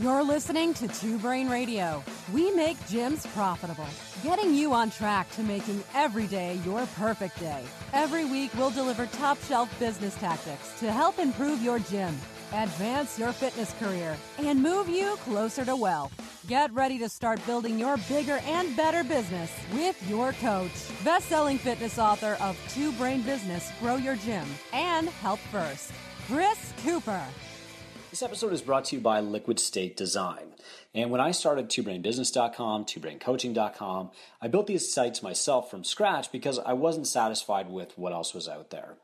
You're listening to Two Brain Radio. We make gyms profitable, getting you on track to making every day your perfect day. Every week, we'll deliver top shelf business tactics to help improve your gym, advance your fitness career, and move you closer to wealth. Get ready to start building your bigger and better business with your coach, best-selling fitness author of Two Brain Business, Grow Your Gym, and Help First, Chris Cooper. This episode is brought to you by Liquid State Design. And when I started twobrainbusiness.com, twobraincoaching.com, I built these sites myself from scratch because I wasn't satisfied with what else was out there.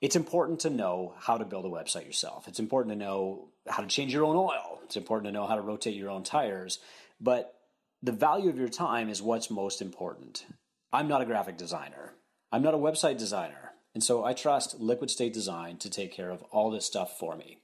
It's important to know how to build a website yourself. It's important to know how to change your own oil. It's important to know how to rotate your own tires. But the value of your time is what's most important. I'm not a graphic designer. I'm not a website designer. And so I trust Liquid State Design to take care of all this stuff for me.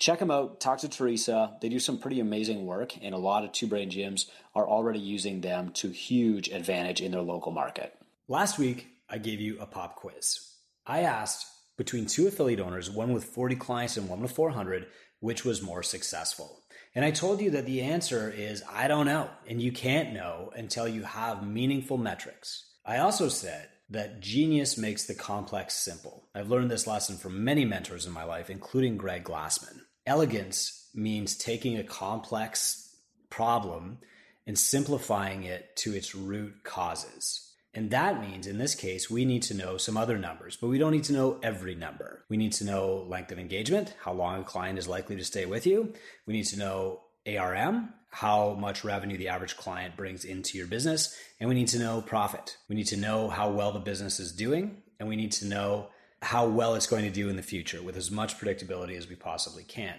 Check them out. Talk to Teresa. They do some pretty amazing work, and a lot of two brain gyms are already using them to huge advantage in their local market. Last week, I gave you a pop quiz. I asked between two affiliate owners, one with 40 clients and one with 400, which was more successful. And I told you that the answer is I don't know, and you can't know until you have meaningful metrics. I also said that genius makes the complex simple. I've learned this lesson from many mentors in my life, including Greg Glassman. Elegance means taking a complex problem and simplifying it to its root causes. And that means in this case, we need to know some other numbers, but we don't need to know every number. We need to know length of engagement, how long a client is likely to stay with you. We need to know ARM, how much revenue the average client brings into your business. And we need to know profit. We need to know how well the business is doing. And we need to know how well it's going to do in the future with as much predictability as we possibly can.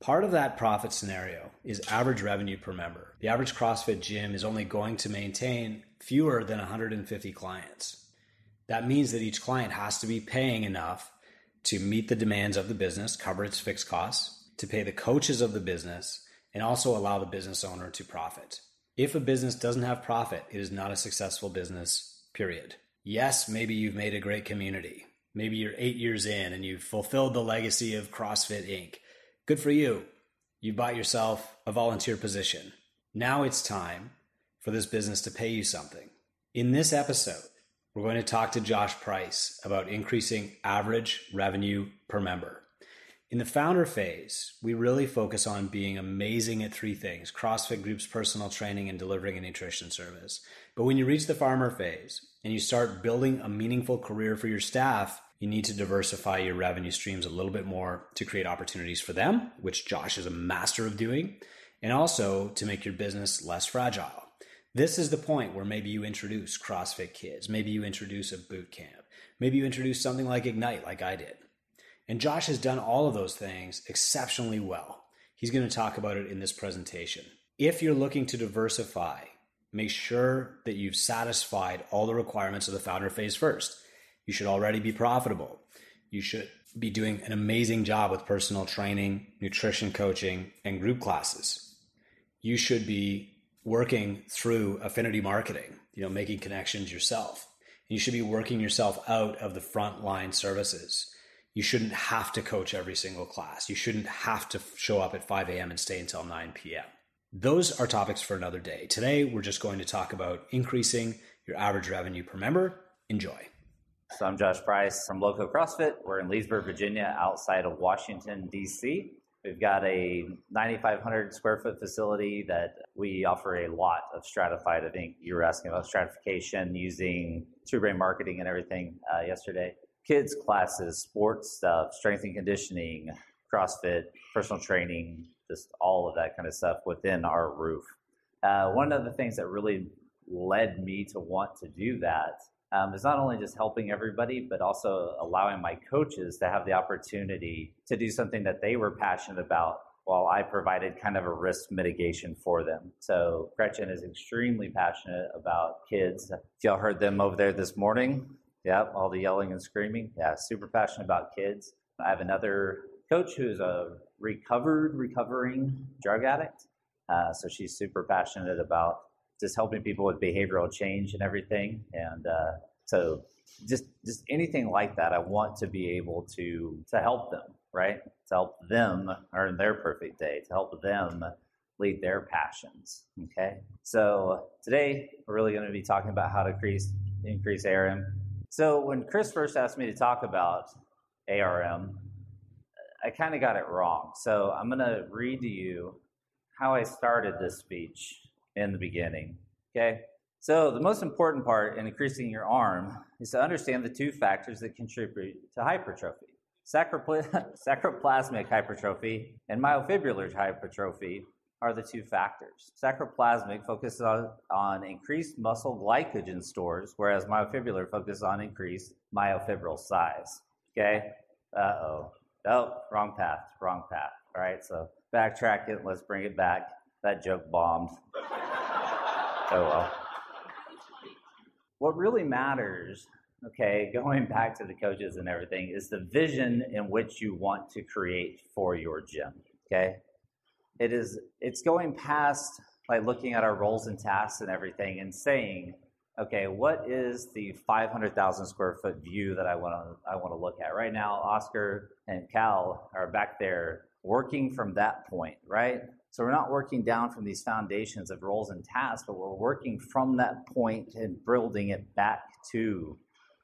Part of that profit scenario is average revenue per member. The average CrossFit gym is only going to maintain fewer than 150 clients. That means that each client has to be paying enough to meet the demands of the business, cover its fixed costs, to pay the coaches of the business, and also allow the business owner to profit. If a business doesn't have profit, it is not a successful business, period. Yes, maybe you've made a great community maybe you're eight years in and you've fulfilled the legacy of CrossFit Inc. Good for you. You bought yourself a volunteer position. Now it's time for this business to pay you something. In this episode, we're going to talk to Josh Price about increasing average revenue per member. In the founder phase, we really focus on being amazing at three things CrossFit groups, personal training, and delivering a nutrition service. But when you reach the farmer phase and you start building a meaningful career for your staff, you need to diversify your revenue streams a little bit more to create opportunities for them, which Josh is a master of doing, and also to make your business less fragile. This is the point where maybe you introduce CrossFit Kids, maybe you introduce a boot camp, maybe you introduce something like Ignite, like I did. And Josh has done all of those things exceptionally well. He's going to talk about it in this presentation. If you're looking to diversify, make sure that you've satisfied all the requirements of the founder phase first. You should already be profitable. You should be doing an amazing job with personal training, nutrition coaching, and group classes. You should be working through affinity marketing, you know, making connections yourself. You should be working yourself out of the frontline services. You shouldn't have to coach every single class. You shouldn't have to show up at 5 a.m. and stay until 9 p.m. Those are topics for another day. Today, we're just going to talk about increasing your average revenue per member. Enjoy. So I'm Josh Price from Loco CrossFit. We're in Leesburg, Virginia, outside of Washington, D.C. We've got a 9,500 square foot facility that we offer a lot of stratified. I think you were asking about stratification using Two Brain marketing and everything uh, yesterday. Kids classes, sports stuff, strength and conditioning, CrossFit, personal training, just all of that kind of stuff within our roof. Uh, one of the things that really led me to want to do that um, is not only just helping everybody, but also allowing my coaches to have the opportunity to do something that they were passionate about while I provided kind of a risk mitigation for them. So Gretchen is extremely passionate about kids. Y'all heard them over there this morning, yep, all the yelling and screaming. Yeah, super passionate about kids. I have another coach who's a recovered, recovering drug addict. Uh, so she's super passionate about just helping people with behavioral change and everything. And uh, so just just anything like that, I want to be able to to help them, right? To help them earn their perfect day, to help them lead their passions. Okay, so today we're really going to be talking about how to increase increase ARM. So when Chris first asked me to talk about ARM, I kind of got it wrong. So I'm going to read to you how I started this speech in the beginning. Okay, so the most important part in increasing your arm is to understand the two factors that contribute to hypertrophy. Sarcoplasmic hypertrophy and myofibrillar hypertrophy are the two factors. Sarcoplasmic focuses on, on increased muscle glycogen stores, whereas myofibrillar focuses on increased myofibril size. Okay? Uh oh. Oh, wrong path. Wrong path. All right, so backtrack it. Let's bring it back. That joke bombed. oh well. What really matters okay, going back to the coaches and everything, is the vision in which you want to create for your gym. Okay, it is. It's going past like looking at our roles and tasks and everything, and saying, okay, what is the 500,000 square foot view that I want to I want to look at right now? Oscar and Cal are back there working from that point, right? So we're not working down from these foundations of roles and tasks, but we're working from that point and building it back to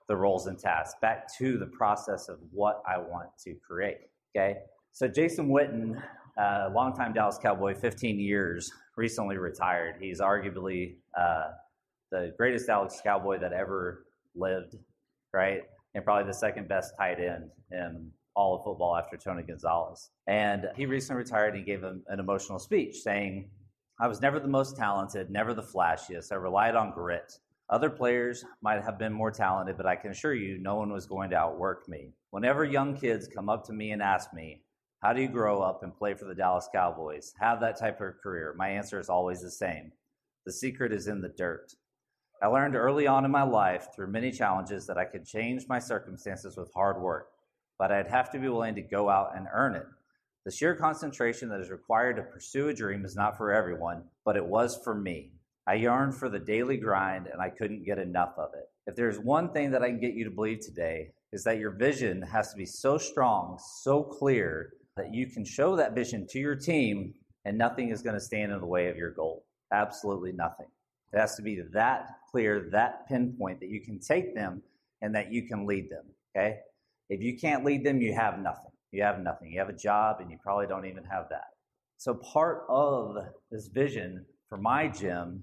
the roles and tasks, back to the process of what I want to create. Okay? So Jason Witten, uh, longtime Dallas Cowboy, 15 years, recently retired. He's arguably uh, the greatest Dallas Cowboy that ever lived, right? And probably the second best tight end in all of football after Tony Gonzalez. And he recently retired and he gave an emotional speech saying, I was never the most talented, never the flashiest. I relied on grit. Other players might have been more talented, but I can assure you no one was going to outwork me. Whenever young kids come up to me and ask me, How do you grow up and play for the Dallas Cowboys? Have that type of career? My answer is always the same the secret is in the dirt. I learned early on in my life through many challenges that I could change my circumstances with hard work, but I'd have to be willing to go out and earn it. The sheer concentration that is required to pursue a dream is not for everyone, but it was for me. I yearned for the daily grind and I couldn't get enough of it. If there's one thing that I can get you to believe today, is that your vision has to be so strong, so clear, that you can show that vision to your team and nothing is going to stand in the way of your goal. Absolutely nothing. It has to be that clear, that pinpoint that you can take them and that you can lead them. Okay? If you can't lead them, you have nothing. You have nothing. You have a job and you probably don't even have that. So, part of this vision for my gym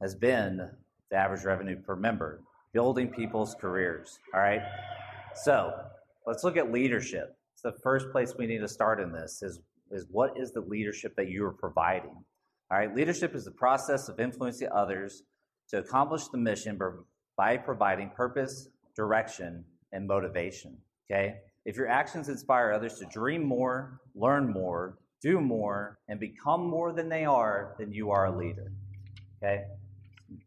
has been the average revenue per member, building people's careers. All right. So let's look at leadership. It's the first place we need to start in this is, is what is the leadership that you are providing? All right. Leadership is the process of influencing others to accomplish the mission by providing purpose, direction, and motivation. Okay. If your actions inspire others to dream more, learn more, do more, and become more than they are, then you are a leader. Okay?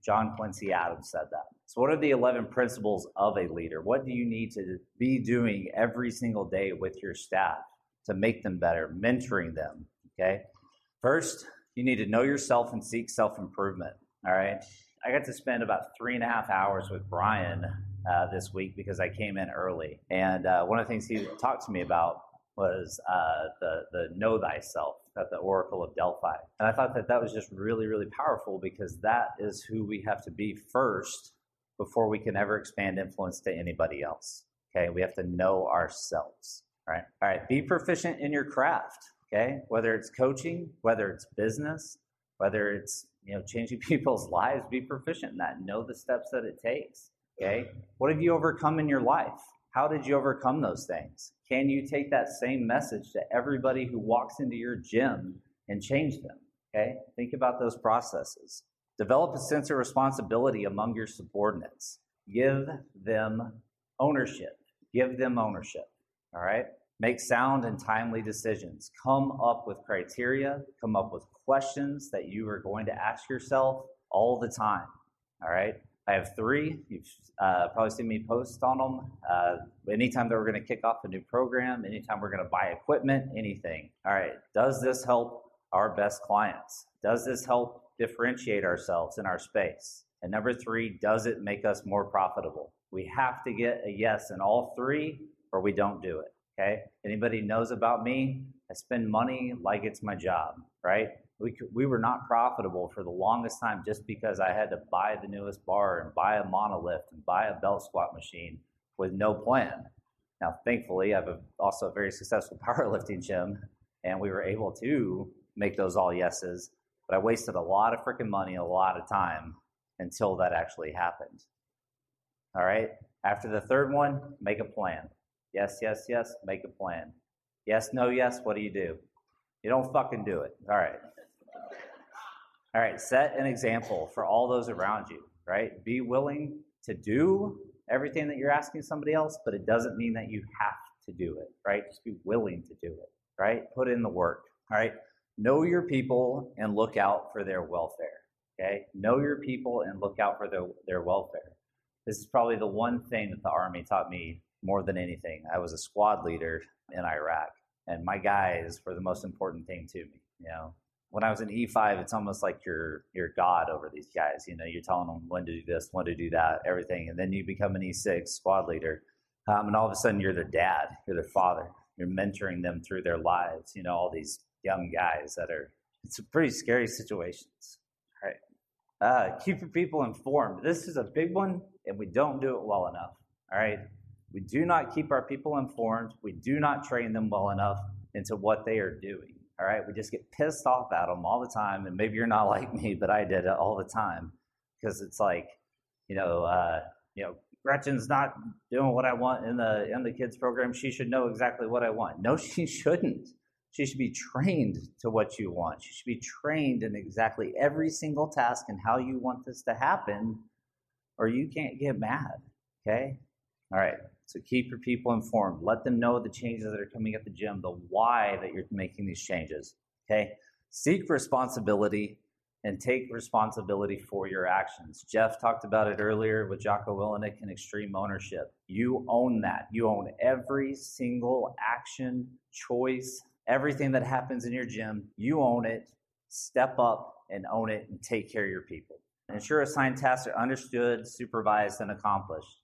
John Quincy Adams said that. So, what are the 11 principles of a leader? What do you need to be doing every single day with your staff to make them better, mentoring them? Okay. First, you need to know yourself and seek self improvement. All right. I got to spend about three and a half hours with Brian uh, this week because I came in early. And uh, one of the things he talked to me about was uh, the the know thyself at the Oracle of Delphi, and I thought that that was just really really powerful because that is who we have to be first before we can ever expand influence to anybody else. Okay, we have to know ourselves. All right, all right. Be proficient in your craft. Okay, whether it's coaching, whether it's business, whether it's you know changing people's lives, be proficient in that. Know the steps that it takes. Okay, what have you overcome in your life? How did you overcome those things? Can you take that same message to everybody who walks into your gym and change them? Okay? Think about those processes. Develop a sense of responsibility among your subordinates. Give them ownership. Give them ownership. All right? Make sound and timely decisions. Come up with criteria, come up with questions that you are going to ask yourself all the time. All right? I have three. You've uh, probably seen me post on them. Uh, anytime that we're going to kick off a new program, anytime we're going to buy equipment, anything. All right, does this help our best clients? Does this help differentiate ourselves in our space? And number three, does it make us more profitable? We have to get a yes in all three, or we don't do it. Okay. Anybody knows about me? I spend money like it's my job, right? We, we were not profitable for the longest time just because I had to buy the newest bar and buy a monolift and buy a belt squat machine with no plan. Now, thankfully, I have a, also a very successful powerlifting gym, and we were able to make those all yeses. But I wasted a lot of freaking money, a lot of time until that actually happened. All right. After the third one, make a plan. Yes, yes, yes, make a plan. Yes, no, yes, what do you do? You don't fucking do it. All right. All right, set an example for all those around you, right? Be willing to do everything that you're asking somebody else, but it doesn't mean that you have to do it, right? Just be willing to do it, right? Put in the work, all right? Know your people and look out for their welfare, okay? Know your people and look out for their, their welfare. This is probably the one thing that the Army taught me more than anything. I was a squad leader in Iraq, and my guys were the most important thing to me. You know, when I was in E5, it's almost like you're God over these guys. You know, you're telling them when to do this, when to do that, everything, and then you become an E6 squad leader, um, and all of a sudden you're their dad, you're their father, you're mentoring them through their lives. You know, all these young guys that are. It's a pretty scary situations. Right. Uh, keep your people informed. This is a big one, and we don't do it well enough. All right. We do not keep our people informed. We do not train them well enough into what they are doing. All right. We just get pissed off at them all the time. And maybe you're not like me, but I did it all the time because it's like, you know, uh, you know, Gretchen's not doing what I want in the in the kids program. She should know exactly what I want. No, she shouldn't. She should be trained to what you want. She should be trained in exactly every single task and how you want this to happen, or you can't get mad. Okay? All right. So keep your people informed. Let them know the changes that are coming at the gym, the why that you're making these changes. Okay? Seek responsibility and take responsibility for your actions. Jeff talked about it earlier with Jocko Willink and extreme ownership. You own that. You own every single action, choice, everything that happens in your gym. You own it. Step up and own it and take care of your people. Ensure assigned tasks are understood, supervised, and accomplished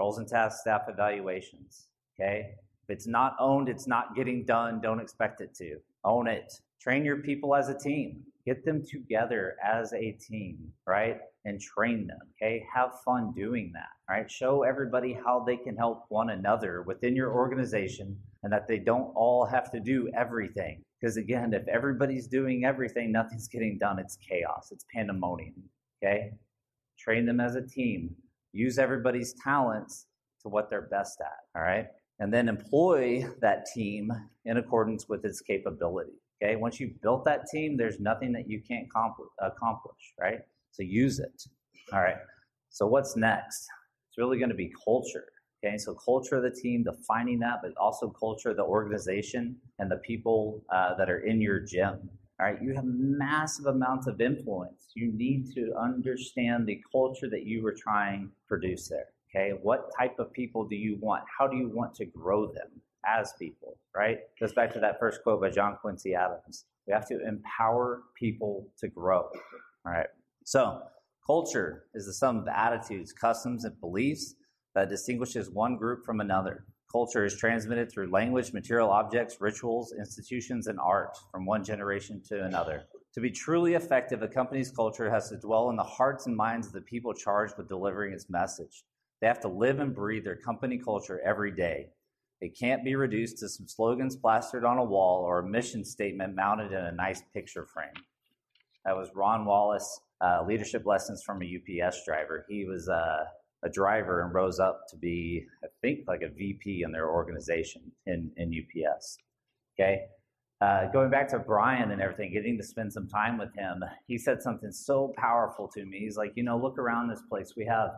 roles and tasks, staff evaluations. Okay? If it's not owned, it's not getting done. Don't expect it to. Own it. Train your people as a team. Get them together as a team, right? And train them. Okay? Have fun doing that. Right? Show everybody how they can help one another within your organization and that they don't all have to do everything. Because again, if everybody's doing everything, nothing's getting done. It's chaos. It's pandemonium. Okay? Train them as a team use everybody's talents to what they're best at, all right? And then employ that team in accordance with its capability. Okay, once you've built that team, there's nothing that you can't accomplish, right? So use it. All right. So what's next? It's really going to be culture. Okay, so culture of the team, defining that, but also culture of the organization and the people uh, that are in your gym. All right, you have massive amounts of influence. You need to understand the culture that you are trying to produce there. Okay, what type of people do you want? How do you want to grow them as people? Right? Goes back to that first quote by John Quincy Adams. We have to empower people to grow. All right. So, culture is the sum of attitudes, customs, and beliefs that distinguishes one group from another. Culture is transmitted through language, material objects, rituals, institutions, and art from one generation to another. To be truly effective, a company's culture has to dwell in the hearts and minds of the people charged with delivering its message. They have to live and breathe their company culture every day. It can't be reduced to some slogans plastered on a wall or a mission statement mounted in a nice picture frame. That was Ron Wallace, uh, leadership lessons from a UPS driver. He was uh, a driver and rose up to be, I think, like a VP in their organization in, in UPS. Okay. Uh, going back to Brian and everything, getting to spend some time with him, he said something so powerful to me. He's like, you know, look around this place. We have,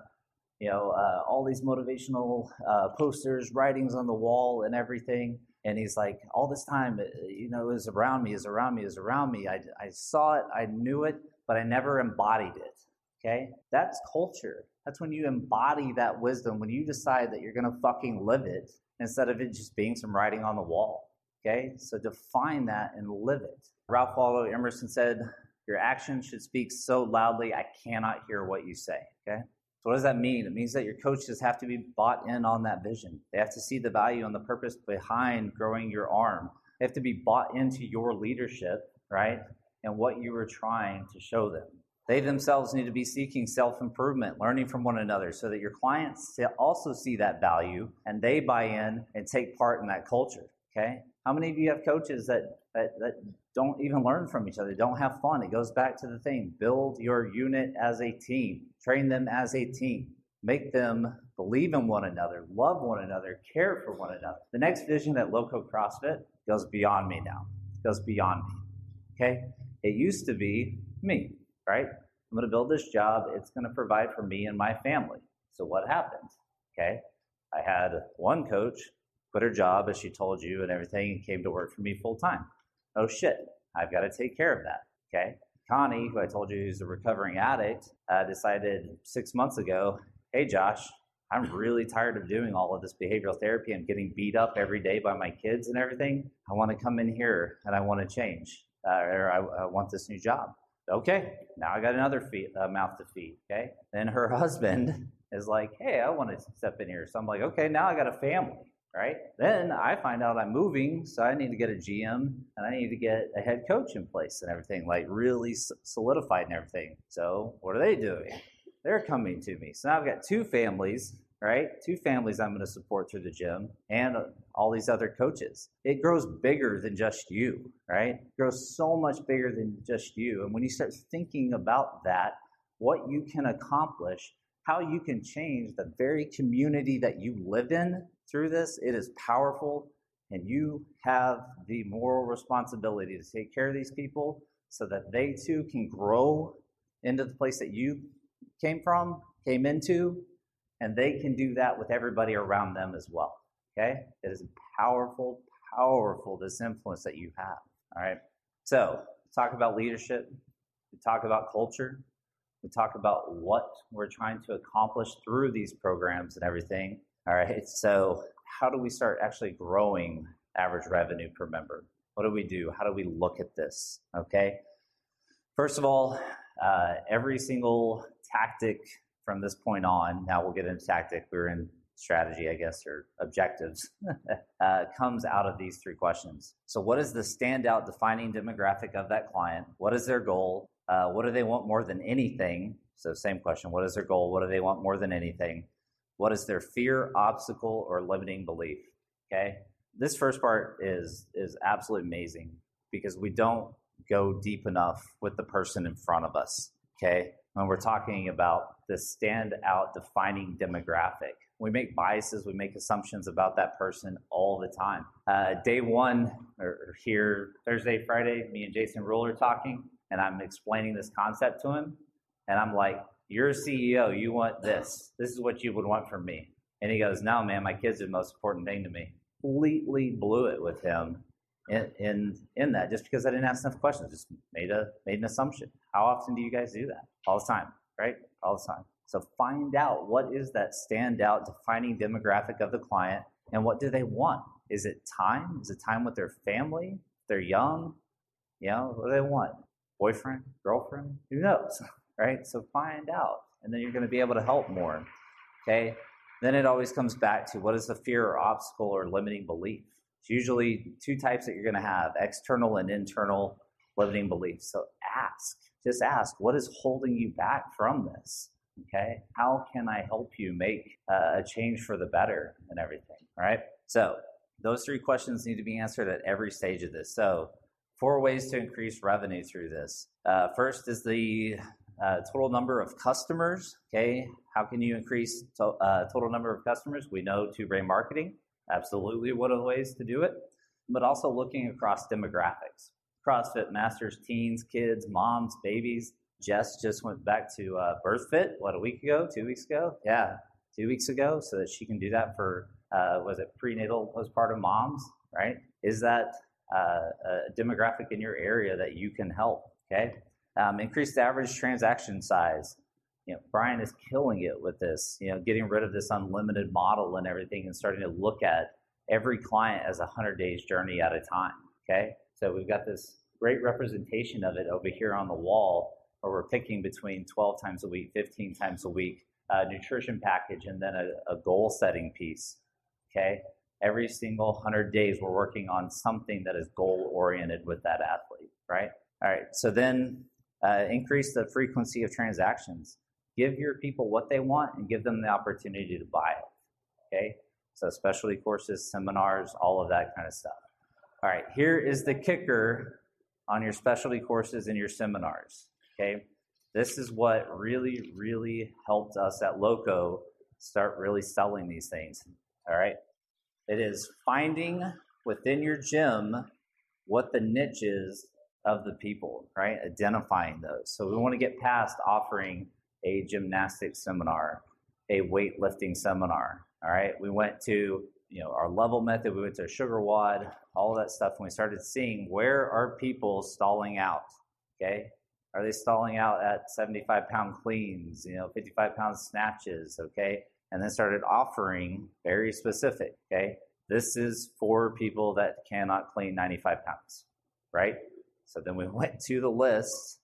you know, uh, all these motivational uh, posters, writings on the wall, and everything. And he's like, all this time, uh, you know, is around me, is around me, is around me. I, I saw it, I knew it, but I never embodied it. Okay? That's culture. That's when you embody that wisdom, when you decide that you're going to fucking live it instead of it just being some writing on the wall. Okay? So define that and live it. Ralph Waldo Emerson said, Your actions should speak so loudly, I cannot hear what you say. Okay? So, what does that mean? It means that your coaches have to be bought in on that vision. They have to see the value and the purpose behind growing your arm. They have to be bought into your leadership, right? and what you were trying to show them. They themselves need to be seeking self improvement, learning from one another, so that your clients also see that value and they buy in and take part in that culture. Okay? How many of you have coaches that, that, that don't even learn from each other, don't have fun? It goes back to the thing build your unit as a team, train them as a team, make them believe in one another, love one another, care for one another. The next vision at Loco CrossFit goes beyond me now, it goes beyond me. Okay? It used to be me, right? I'm going to build this job. It's going to provide for me and my family. So what happened? Okay. I had one coach quit her job, as she told you, and everything, and came to work for me full time. Oh shit, I've got to take care of that. Okay. Connie, who I told you is a recovering addict, uh, decided six months ago, hey, Josh, I'm really tired of doing all of this behavioral therapy I'm getting beat up every day by my kids and everything. I want to come in here and I want to change, uh, or I, I, want this new job. Okay, now I got another feed, uh, mouth to feed. Okay. Then her husband is like, hey, I want to step in here. So I'm like, okay, now I got a family right? Then I find out I'm moving, so I need to get a GM and I need to get a head coach in place and everything, like really solidified and everything. So what are they doing? They're coming to me. So now I've got two families, right? Two families I'm going to support through the gym and uh, all these other coaches. It grows bigger than just you, right? It grows so much bigger than just you. And when you start thinking about that, what you can accomplish, how you can change the very community that you live in through this. It is powerful, and you have the moral responsibility to take care of these people so that they too can grow into the place that you came from, came into, and they can do that with everybody around them as well. Okay? It is powerful, powerful, this influence that you have. All right? So, talk about leadership, we talk about culture, we talk about what we're trying to accomplish through these programs and everything. All right. So, how do we start actually growing average revenue per member? What do we do? How do we look at this? Okay. First of all, uh, every single tactic from this point on, now we'll get into tactic, we're in strategy, I guess, or objectives, uh, comes out of these three questions. So, what is the standout defining demographic of that client? What is their goal? Uh, what do they want more than anything? So, same question what is their goal? What do they want more than anything? What is their fear, obstacle, or limiting belief? Okay. This first part is is absolutely amazing because we don't go deep enough with the person in front of us. Okay. When we're talking about the standout defining demographic, we make biases, we make assumptions about that person all the time. Uh, day one, or here Thursday, Friday, me and Jason Rule are talking, and I'm explaining this concept to him, and I'm like, you're a CEO. You want this. This is what you would want from me. And he goes, No, man, my kids are the most important thing to me. Completely blew it with him in, in, in that just because I didn't ask enough questions. Just made, a, made an assumption. How often do you guys do that? All the time, right? All the time. So find out what is that standout defining demographic of the client and what do they want? Is it time? Is it time with their family? they're young? You know, what do they want? Boyfriend? Girlfriend? Who knows? right? So find out, and then you're going to be able to help more. Okay. Then it always comes back to what is the fear or obstacle or limiting belief. It's usually two types that you're going to have external and internal limiting beliefs. So ask, just ask, what is holding you back from this? Okay. How can I help you make uh, a change for the better and everything? All right. So those three questions need to be answered at every stage of this. So, four ways to increase revenue through this. Uh, first is the uh, total number of customers. Okay, how can you increase to, uh, total number of customers? We know two brain marketing, absolutely one of the ways to do it, but also looking across demographics. CrossFit masters, teens, kids, moms, babies. Jess just went back to uh, BirthFit, what, a week ago, two weeks ago? Yeah, two weeks ago, so that she can do that for, uh, was it prenatal postpartum moms, right? Is that uh, a demographic in your area that you can help? Okay. Um, increase the average transaction size. You know, Brian is killing it with this. You know, getting rid of this unlimited model and everything, and starting to look at every client as a hundred days journey at a time. Okay, so we've got this great representation of it over here on the wall, where we're picking between 12 times a week, 15 times a week, nutrition package, and then a, a goal setting piece. Okay, every single 100 days we're working on something that is goal oriented with that athlete right All right, so then uh, increase the frequency of transactions. Give your people what they want and give them the opportunity to buy it. Okay, so specialty courses, seminars, all of that kind of stuff. All right, here is the kicker on your specialty courses and your seminars. Okay, this is what really, really helped us at Loco start really selling these things. All right, it is finding within your gym what the niche is of the people, right? Identifying those. So we want to get past offering a gymnastics seminar, a weightlifting seminar. All right. We went to, you know, our level method, we went to SugarWOD, all that stuff, and we started seeing where are people stalling out. Okay. Are they stalling out at 75 pound cleans, you know, 55 pound snatches? Okay. And then started offering very specific. Okay. This is for people that cannot clean 95 pounds, right? So then we went to the list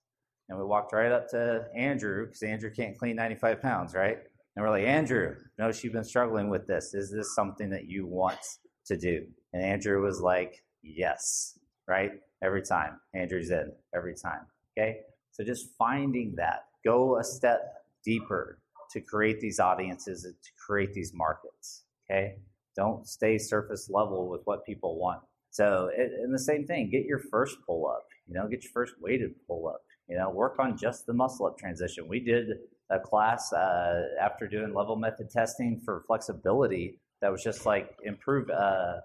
and we walked right up to Andrew because Andrew can't clean 95 pounds, right? And we're like, Andrew, no, she's been struggling with this. Is this something that you want to do? And Andrew was like, yes, right? Every time. Andrew's in every time. Okay. So just finding that, go a step deeper to create these audiences, and to create these markets. Okay. Don't stay surface level with what people want. So, and the same thing, get your first pull up, you know, get your first weighted pull up, you know, work on just the muscle up transition. We did a class uh, after doing level method testing for flexibility that was just like improve uh,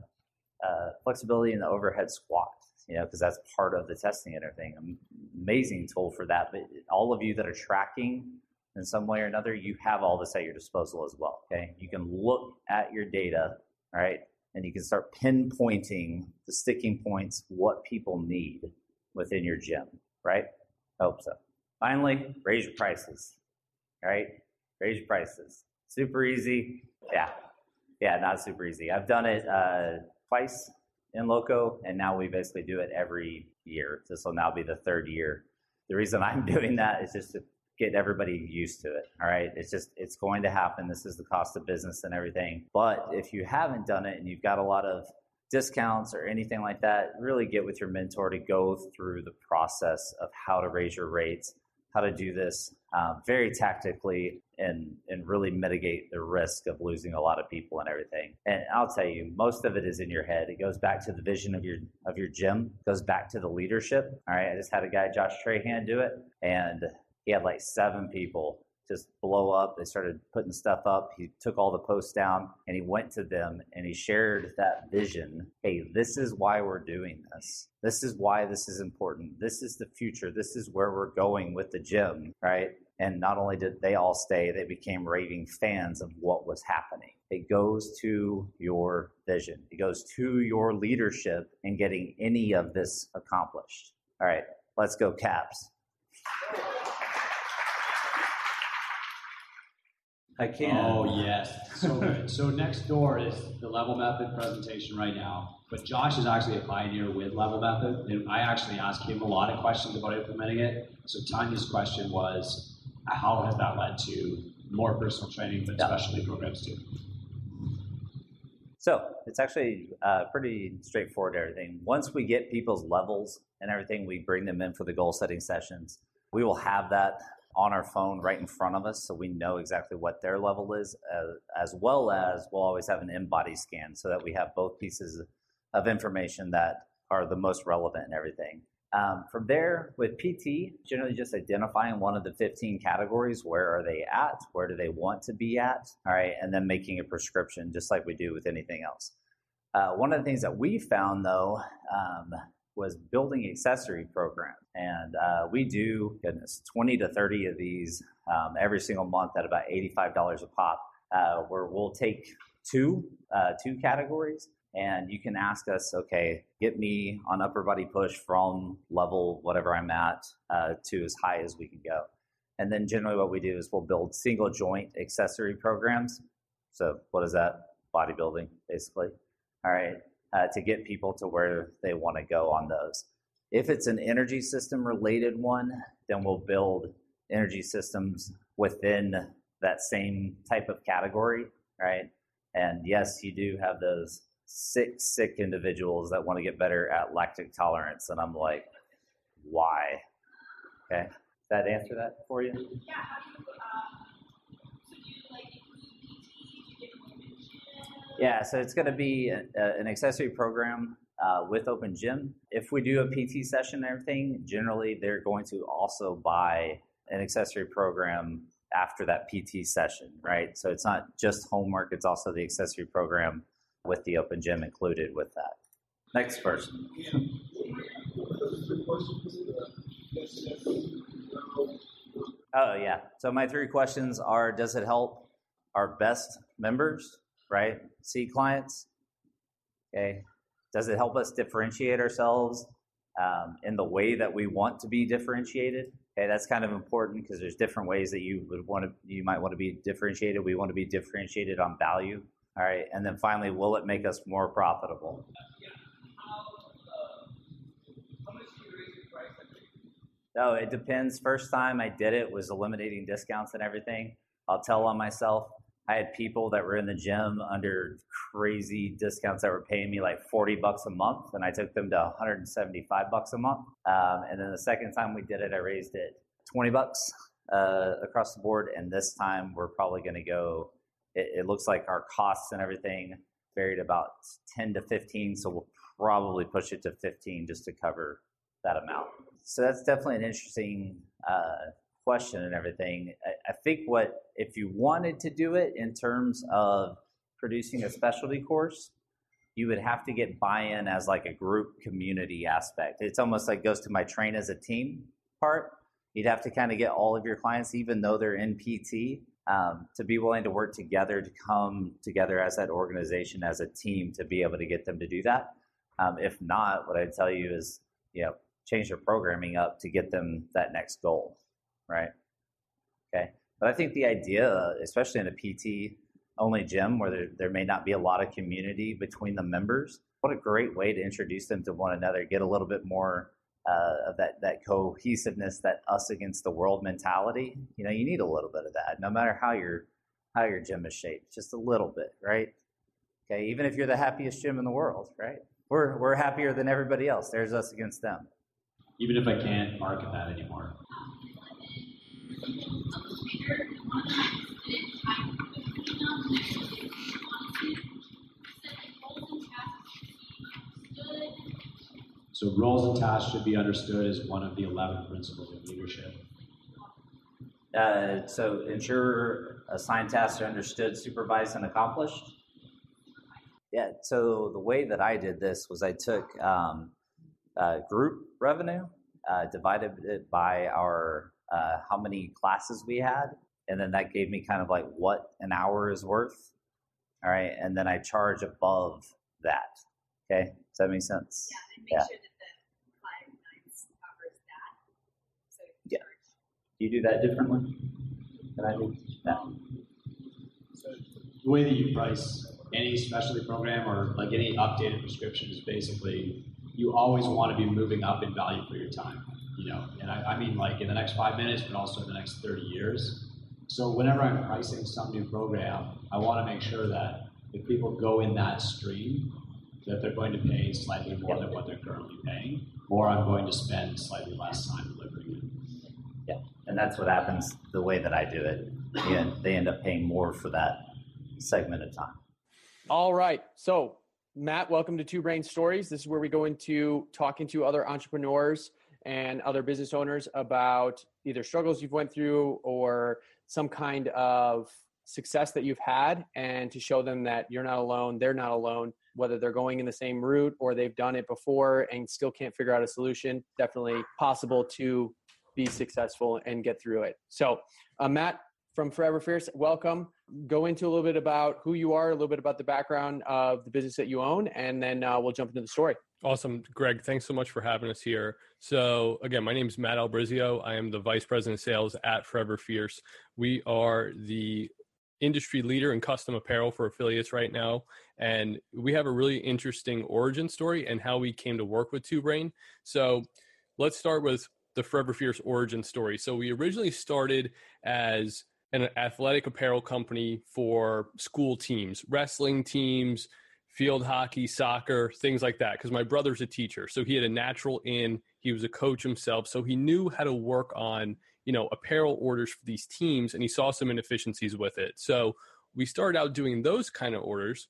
uh, flexibility in the overhead squat, you know, because that's part of the testing and everything. Amazing tool for that. But all of you that are tracking in some way or another, you have all this at your disposal as well. Okay. You can look at your data, right? And you can start pinpointing the sticking points, what people need within your gym, right? I hope so. Finally, raise your prices, right? Raise your prices. Super easy. Yeah. Yeah, not super easy. I've done it uh, twice in Loco, and now we basically do it every year. This will now be the third year. The reason I'm doing that is just to get everybody used to it. All right. It's just, it's going to happen. This is the cost of business and everything. But if you haven't done it and you've got a lot of discounts or anything like that, really get with your mentor to go through the process of how to raise your rates, how to do this um, very tactically and, and really mitigate the risk of losing a lot of people and everything. And I'll tell you, most of it is in your head. It goes back to the vision of your of your gym, it goes back to the leadership. All right. I just had a guy, Josh Trahan, do it. And he had like seven people just blow up. They started putting stuff up. He took all the posts down and he went to them and he shared that vision. Hey, this is why we're doing this. This is why this is important. This is the future. This is where we're going with the gym, right? And not only did they all stay, they became raving fans of what was happening. It goes to your vision, it goes to your leadership in getting any of this accomplished. All right, let's go, Caps. I can. Oh yes, so good. so next door is the level method presentation right now, but Josh is actually a pioneer with level method, and I actually asked him a lot of questions about implementing it. So Tanya's question was, how has that led to more personal training, but yeah. specialty programs too? So it's actually uh, pretty straightforward. Everything. Once we get people's levels and everything, we bring them in for the goal setting sessions. We will have that on our phone right in front of us so we know exactly what their level is, uh, as well as we'll always have an InBody scan so that we have both pieces of information that are the most relevant and everything. Um, from there, with PT, generally just identifying one of the 15 categories. Where are they at? Where do they want to be at? All right, and then making a prescription, just like we do with anything else. Uh, one of the things that we found, though, um, was building accessory program. And uh, we do, goodness, 20 to 30 of these um, every single month at about $85 a pop, uh, where we'll take two, uh, two categories and you can ask us, okay, get me on upper body push from level whatever I'm at uh, to as high as we can go. And then generally what we do is we'll build single joint accessory programs. So what is that? Bodybuilding, basically. All right uh, to get people to where they want to go on those. If it's an energy system related one, then we'll build energy systems within that same type of category, right? And yes, you do have those sick, sick individuals that want to get better at lactic tolerance. And I'm like, why. Okay, Does that answer that for you? Yeah. How do you, um, so do you like Yeah, so it's going to be a, a, an accessory program uh, with Open Gym. If we do a PT session and everything, generally they're going to also buy an accessory program after that PT session, right? So it's not just homework, it's also the accessory program with the Open Gym included with that. Next person. Oh, yeah. So my three questions are Does it help our best members, right? See clients? Okay. Does it help us differentiate ourselves um, in the way that we want to be differentiated? Okay, that's kind of important because there's different ways that you would want to, you might want to be differentiated. We want to be differentiated on value. All right, and then finally, will it make us more profitable? Yeah. How much you raise your price actually? Oh, it depends. First time I did it was eliminating discounts and everything. I'll tell on myself. I had people that were in the gym under crazy discounts that were paying me like 40 bucks a month, and I took them to 175 bucks a month. Um, and then the second time we did it, I raised it 20 bucks uh, across the board. And this time we're probably going to go, it, it looks like our costs and everything varied about 10 to 15. So we'll probably push it to 15 just to cover that amount. So that's definitely an interesting uh, question and everything. I, I think what if you wanted to do it in terms of producing a specialty course, you would have to get buy-in as like a group community aspect. It's almost like goes to my train as a team part. You'd have to kind of get all of your clients, even though they're in PT, um, to be willing to work together to come together as that organization as a team to be able to get them to do that. Um, if not, what I'd tell you is, you know, change your programming up to get them that next goal right? Okay. But I think the idea, especially in a PT only gym where there, there may not be a lot of community between the members, what a great way to introduce them to one another, get a little bit more uh, of that, that cohesiveness, that us against the world mentality. You know, you need a little bit of that, no matter how your how your gym is shaped, just a little bit, right? Okay, even if you're the happiest gym in the world, right? We're we're happier than everybody else. There's us against them. Even if I can't market that anymore. So roles and tasks should be understood as one of the 11 principles of leadership. Uh, so ensure assigned tasks are understood, supervised, and accomplished. Yeah. So the way that I did this was I took um, uh, group revenue, uh, divided it by our uh, how many classes we had, and then that gave me kind of like what an hour is worth. All right, and then I charge above that. Okay, does that make sense? Yeah, and make yeah. sure that the five nines covers that. So yeah. Do you do that differently than I do? No. So the way that you price any specialty program or like any updated prescription is basically you always want to be moving up in value for your time you know, and I, I mean like in the next five minutes, but also in the next 30 years. So whenever I'm pricing some new program, I want to make sure that if people go in that stream, that they're going to pay slightly more than what they're currently paying, or I'm going to spend slightly less time delivering it. Yeah, and that's what happens the way that I do it. And they end up paying more for that segment of time. All right. So, Matt, welcome to Two Brain Stories. This is where we go into talking to other entrepreneurs and other business owners about either struggles you've went through or some kind of success that you've had and to show them that you're not alone they're not alone whether they're going in the same route or they've done it before and still can't figure out a solution definitely possible to be successful and get through it. So uh, matt from forever fierce welcome. Go into a little bit about who you are a little bit about the background of the business that you own and then uh, we'll jump into the story Awesome. Greg, thanks so much for having us here. So, again, my name is Matt Albrizio. I am the Vice President of Sales at Forever Fierce. We are the industry leader in custom apparel for affiliates right now. And we have a really interesting origin story and how we came to work with Two Brain. So, let's start with the Forever Fierce origin story. So, we originally started as an athletic apparel company for school teams, wrestling teams, field hockey, soccer, things like that. Because my brother's a teacher, so he had a natural in. He was a coach himself, so he knew how to work on you know apparel orders for these teams, and he saw some inefficiencies with it. So we started out doing those kind of orders.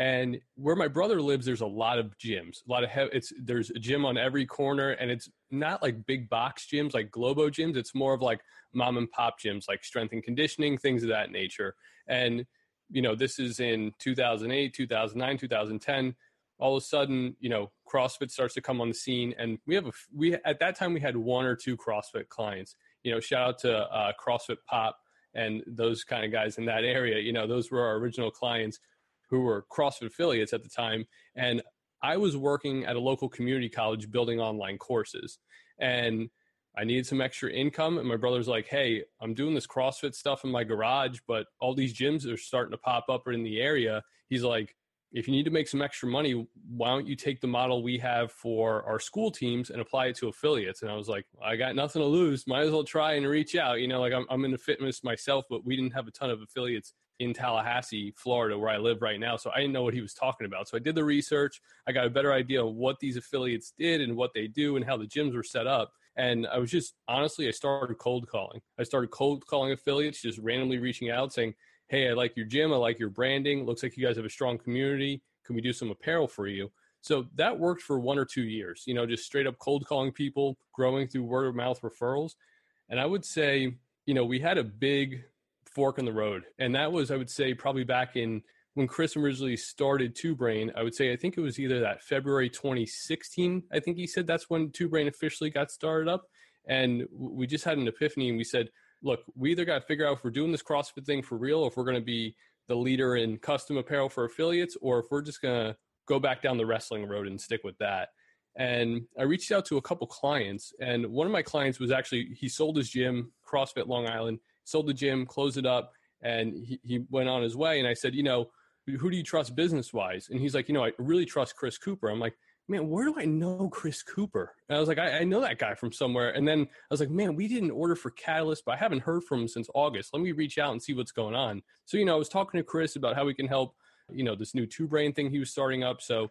And where my brother lives, there's a lot of gyms. A lot of he- it's there's a gym on every corner, and it's not like big box gyms like Globo gyms. It's more of like mom and pop gyms, like strength and conditioning, things of that nature. And you know, this is in 2008, 2009, 2010. All of a sudden, you know, CrossFit starts to come on the scene, and we have a we at that time we had one or two CrossFit clients. You know, shout out to uh, CrossFit Pop and those kind of guys in that area. You know, those were our original clients who were CrossFit affiliates at the time, and I was working at a local community college building online courses, and I needed some extra income. And my brother's like, hey, I'm doing this CrossFit stuff in my garage, but all these gyms are starting to pop up in the area. He's like, if you need to make some extra money, why don't you take the model we have for our school teams and apply it to affiliates? And I was like, I got nothing to lose. Might as well try and reach out. You know, like I'm, I'm into fitness myself, but we didn't have a ton of affiliates in Tallahassee, Florida, where I live right now. So I didn't know what he was talking about. So I did the research. I got a better idea of what these affiliates did and what they do and how the gyms were set up. And I was just honestly, I started cold calling. I started cold calling affiliates, just randomly reaching out saying, Hey, I like your gym. I like your branding. Looks like you guys have a strong community. Can we do some apparel for you? So that worked for one or two years, you know, just straight up cold calling people, growing through word of mouth referrals. And I would say, you know, we had a big fork in the road. And that was, I would say, probably back in when Chris originally started Two Brain, I would say I think it was either that February 2016. I think he said that's when Two Brain officially got started up, and we just had an epiphany and we said, look, we either got to figure out if we're doing this CrossFit thing for real, if we're going to be the leader in custom apparel for affiliates, or if we're just going to go back down the wrestling road and stick with that. And I reached out to a couple clients, and one of my clients was actually he sold his gym, CrossFit Long Island, sold the gym, closed it up, and he, he went on his way. And I said, you know who do you trust business wise? And he's like, you know, I really trust Chris Cooper. I'm like, man, where do I know Chris Cooper? And I was like, I, I, know that guy from somewhere. And then I was like, man, we didn't order for Catalyst, but I haven't heard from him since August. Let me reach out and see what's going on. So, you know, I was talking to Chris about how we can help, you know, this new two brain thing he was starting up. So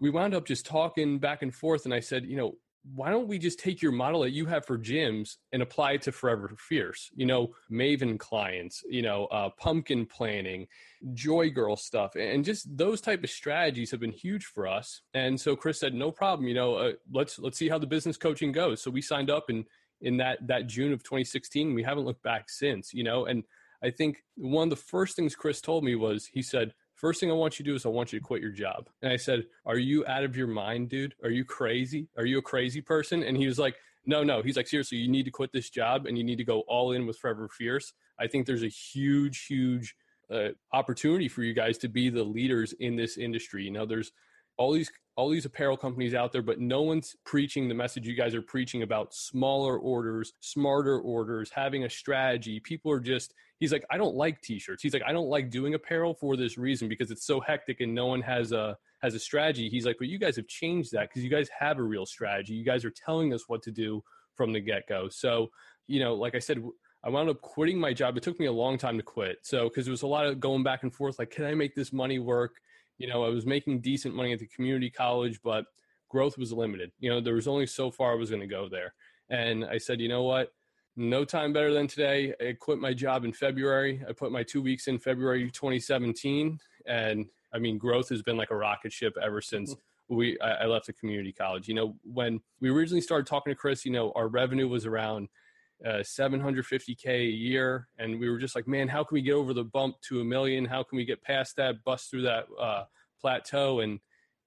we wound up just talking back and forth. And I said, you know, why don't we just take your model that you have for gyms and apply it to Forever Fierce? You know, Maven clients, you know, uh, pumpkin planning, Joy Girl stuff, and just those type of strategies have been huge for us. And so Chris said, no problem. You know, uh, let's let's see how the business coaching goes. So we signed up in in that that June of 2016. We haven't looked back since. You know, and I think one of the first things Chris told me was he said First thing I want you to do is I want you to quit your job. And I said, Are you out of your mind, dude? Are you crazy? Are you a crazy person? And he was like, No, no. He's like, Seriously, you need to quit this job and you need to go all in with Forever Fierce. I think there's a huge, huge uh, opportunity for you guys to be the leaders in this industry. You know, there's all these all these apparel companies out there, but no one's preaching the message you guys are preaching about smaller orders, smarter orders, having a strategy. People are just, he's like, I don't like t-shirts. He's like, I don't like doing apparel for this reason because it's so hectic and no one has a, has a strategy. He's like, but you guys have changed that because you guys have a real strategy. You guys are telling us what to do from the get go. So, you know, like I said, I wound up quitting my job. It took me a long time to quit. So, because there was a lot of going back and forth, like, can I make this money work? you know, I was making decent money at the community college, but growth was limited. You know, there was only so far I was going to go there. And I said, you know what? No time better than today. I quit my job in February. I put my two weeks in February 2017. And I mean, growth has been like a rocket ship ever since we I, I left the community college. You know, when we originally started talking to Chris, you know, our revenue was around uh, 750k a year and we were just like man how can we get over the bump to a million how can we get past that bust through that uh, plateau and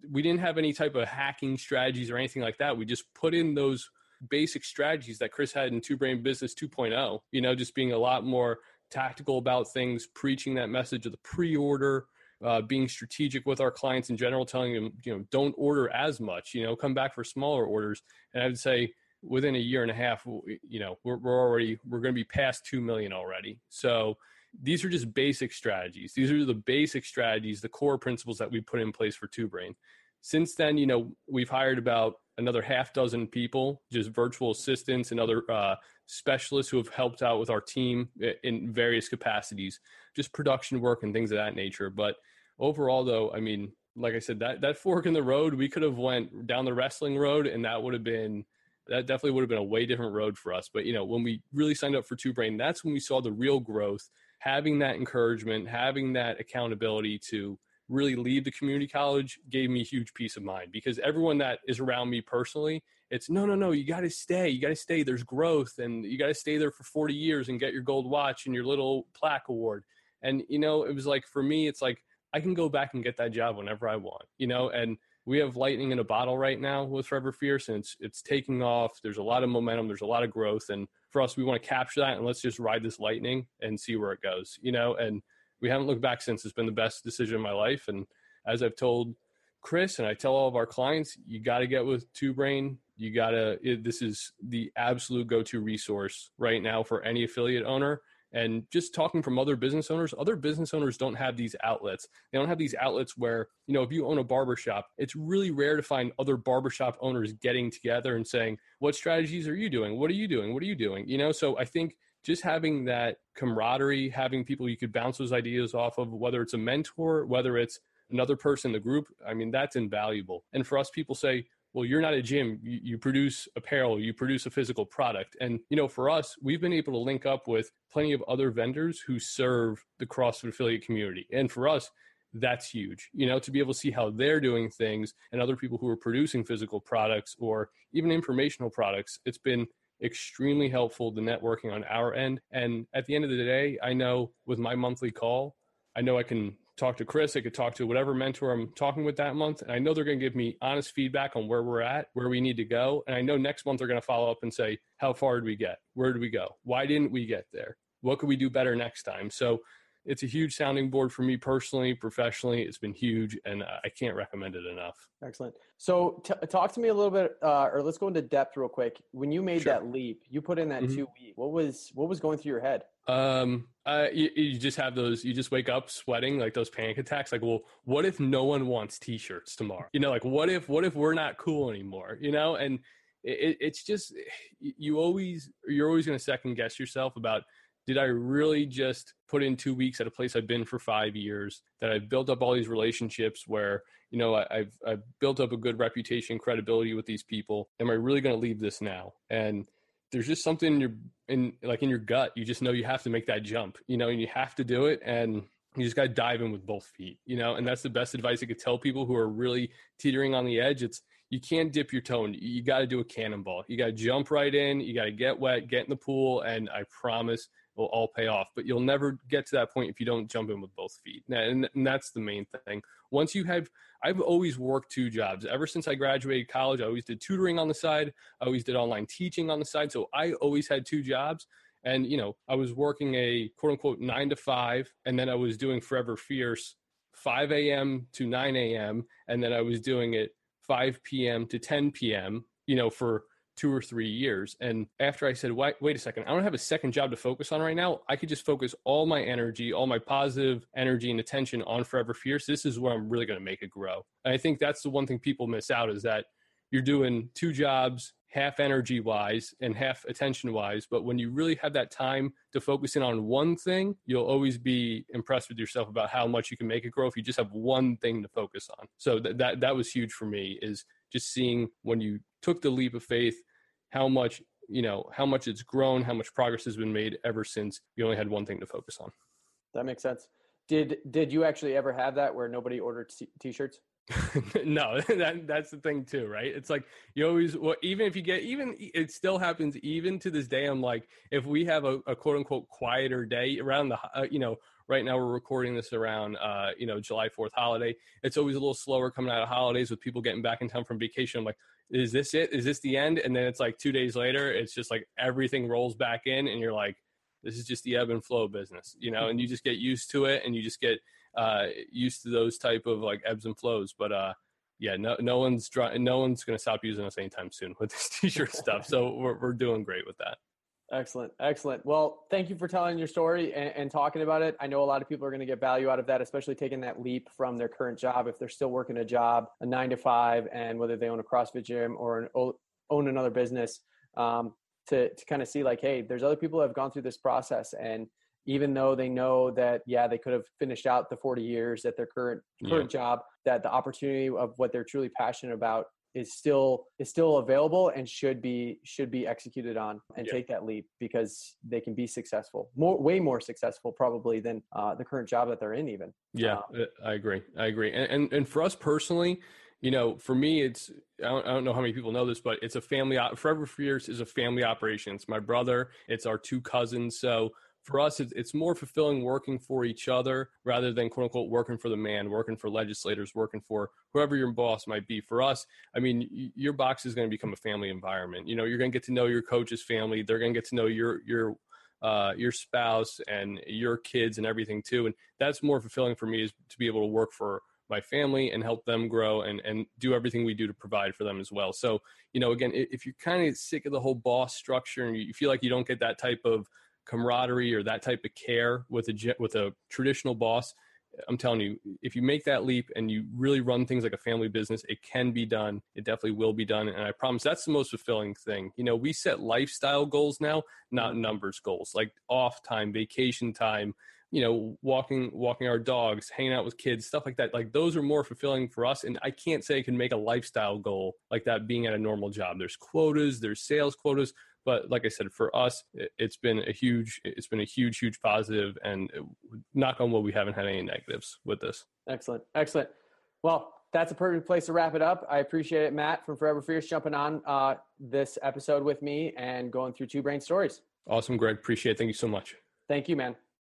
we didn't have any type of hacking strategies or anything like that we just put in those basic strategies that chris had in two brain business 2.0 you know just being a lot more tactical about things preaching that message of the pre-order uh, being strategic with our clients in general telling them you know don't order as much you know come back for smaller orders and i would say within a year and a half, you know, we're, we're already we're going to be past two million already. So these are just basic strategies. These are the basic strategies, the core principles that we put in place for Two Brain. Since then, you know, we've hired about another half dozen people, just virtual assistants and other uh, specialists who have helped out with our team in various capacities, just production work and things of that nature. But overall, though, I mean, like I said, that that fork in the road, we could have went down the wrestling road, and that would have been that definitely would have been a way different road for us. But you know, when we really signed up for Two Brain, that's when we saw the real growth. Having that encouragement, having that accountability to really leave the community college gave me huge peace of mind because everyone that is around me personally, it's no, no, no, you got to stay, you got to stay. There's growth, and you got to stay there for 40 years and get your gold watch and your little plaque award. And you know, it was like for me, it's like I can go back and get that job whenever I want, you know, and we have lightning in a bottle right now with Forever Fierce and it's it's taking off. There's a lot of momentum, there's a lot of growth. And for us, we want to capture that and let's just ride this lightning and see where it goes, you know, and we haven't looked back since. It's been the best decision of my life. And as I've told Chris and I tell all of our clients, you got to get with Two Brain. You got to, this is the absolute go to resource right now for any affiliate owner and just talking from other business owners other business owners don't have these outlets they don't have these outlets where you know if you own a barbershop it's really rare to find other barbershop owners getting together and saying what strategies are you doing what are you doing what are you doing you know so i think just having that camaraderie having people you could bounce those ideas off of whether it's a mentor whether it's another person in the group i mean that's invaluable. And for us people say well you're not a gym. You, you, produce apparel. You produce a physical product. And you know for us we've been able to link up with plenty of other vendors who serve the crossfit affiliate community. And for us that's huge. You know to be able to see how they're doing things and other people who are producing physical products or even informational products it's been extremely helpful the networking on our end and at the end of the day i know with my monthly call i know i can talk to Chris. I could talk to whatever mentor I'm talking with that month. And I know they're going to give me honest feedback on where we're at, where we need to go. And I know next month they're going to follow up and say, how far did we get? Where did we go? Why didn't we get there? What could we do better next time? So it's a huge sounding board for me personally, professionally. It's been huge, and I can't recommend it enough. Excellent. So, t- talk to me a little bit, uh, or let's go into depth real quick. When you made sure. that leap, you put in that mm-hmm. two week. What was what was going through your head? Um, uh, you, you, just have those. You just wake up sweating, like those panic attacks. Like, well, what if no one wants T-shirts tomorrow? You know, like what if what if we're not cool anymore? You know, and it, it's just you always you're always going to second guess yourself about did I really just put in two weeks at a place I've been for five years? That I've built up all these relationships where you know I, have I've built up a good reputation, credibility with these people. Am I really going to leave this now? And there's just something in your in like in your gut you just know you have to make that jump you know and you have to do it and you just got to dive in with both feet you know and that's the best advice i could tell people who are really teetering on the edge it's you can't dip your toe in. you got to do a cannonball you got to jump right in you got to get wet get in the pool and i promise will all pay off but you'll never get to that point if you don't jump in with both feet and, and that's the main thing once you have I've always worked two jobs. Ever since I graduated college, I always did tutoring on the side. I always did online teaching on the side. So I always had two jobs. And, you know, I was working a quote unquote nine to five, and then I was doing Forever Fierce 5 a.m. to 9 a.m. And then I was doing it 5 p.m. to 10 p.m., you know, for two or three years. And after I said, wait, wait a second, I don't have a second job to focus on right now. I could just focus all my energy, all my positive energy and attention on Forever Fierce. This is where I'm really going to make it grow. And I think that's the one thing people miss out is that you're doing two jobs, half energy wise and half attention wise. But when you really have that time to focus in on one thing, you'll always be impressed with yourself about how much you can make it grow if you just have one thing to focus on. So that, that, that was huge for me is just seeing when you took the leap of faith how much you know how much it's grown how much progress has been made ever since you only had one thing to focus on. That makes sense. Did did you actually ever have that where nobody ordered t-shirts? No that that's the thing too right? It's like you always well even if you get even it still happens even to this day i'm like if we have a, a quote unquote quieter day around the uh, you know right now we're recording this around uh, you know july 4th holiday. It's always a little slower coming out of holidays with people getting back in town from vacation. I'm like is this it? Is this the end? And then it's like two days later, it's just like everything rolls back in, and you're like, this is just the ebb and flow business, you know, and you just get used to it and you just get uh, used to those type of like ebbs and flows. But uh, yeah, no, no one's no one's going to stop using us anytime soon with this t-shirt stuff. So we're, we're doing great with that. Excellent. Excellent. Well, thank you for telling your story and, and talking about it. I know a lot of people are going to get value out of that, especially taking that leap from their current job. If they're still working a job, a nine to five, and whether they own a CrossFit gym or an, own another business, um, to, to kind of see like, hey, there's other people that have gone through this process and even though they know that yeah they could have finished out the 40 years at their current current yeah. job that the opportunity of what they're truly passionate about is still is still available and should be should be executed on and yeah. take that leap because they can be successful more way more successful probably than uh, the current job that they're in even. Yeah um, i agree i agree. And, and and for us personally you know for me it's I don't, I don't know how many people know this but it's a family forever fierce is a family operation. It's my brother it's our two cousins so for us, it's, more fulfilling working for each other rather than quote unquote working for the man, working for legislators, working for whoever your boss might be. For us, I mean, your box is going to become a family environment. You know, you're going to get to know your coach's family. They're going to get to know your your uh, your spouse and your kids and everything too. And that's more fulfilling for me is to be able to work for my family and help them grow and, and do everything we do to provide for them as well. So, you know, again, if you're kind of sick of the whole boss structure and you feel like you don't get that type of camaraderie or that type of care with a with a traditional boss i'm telling you if you make that leap and you really run things like a family business it can be done. It definitely will be done. And i promise that's the most fulfilling thing. You know we set lifestyle goals now not numbers goals like off time vacation time you know walking walking our dogs hanging out with kids stuff like that. Like those are more fulfilling for us. And i can't say i can make a lifestyle goal like that being at a normal job. There's quotas there's sales quotas but like I said, for us, it's been a huge, it's been a huge, huge positive, and knock on wood, we haven't had any negatives with this. Excellent, excellent. Well, that's a perfect place to wrap it up. I appreciate it, Matt from Forever Fierce, jumping on uh, this episode with me and going through two brain stories. Awesome, Greg. Appreciate it. Thank you so much. Thank you, man.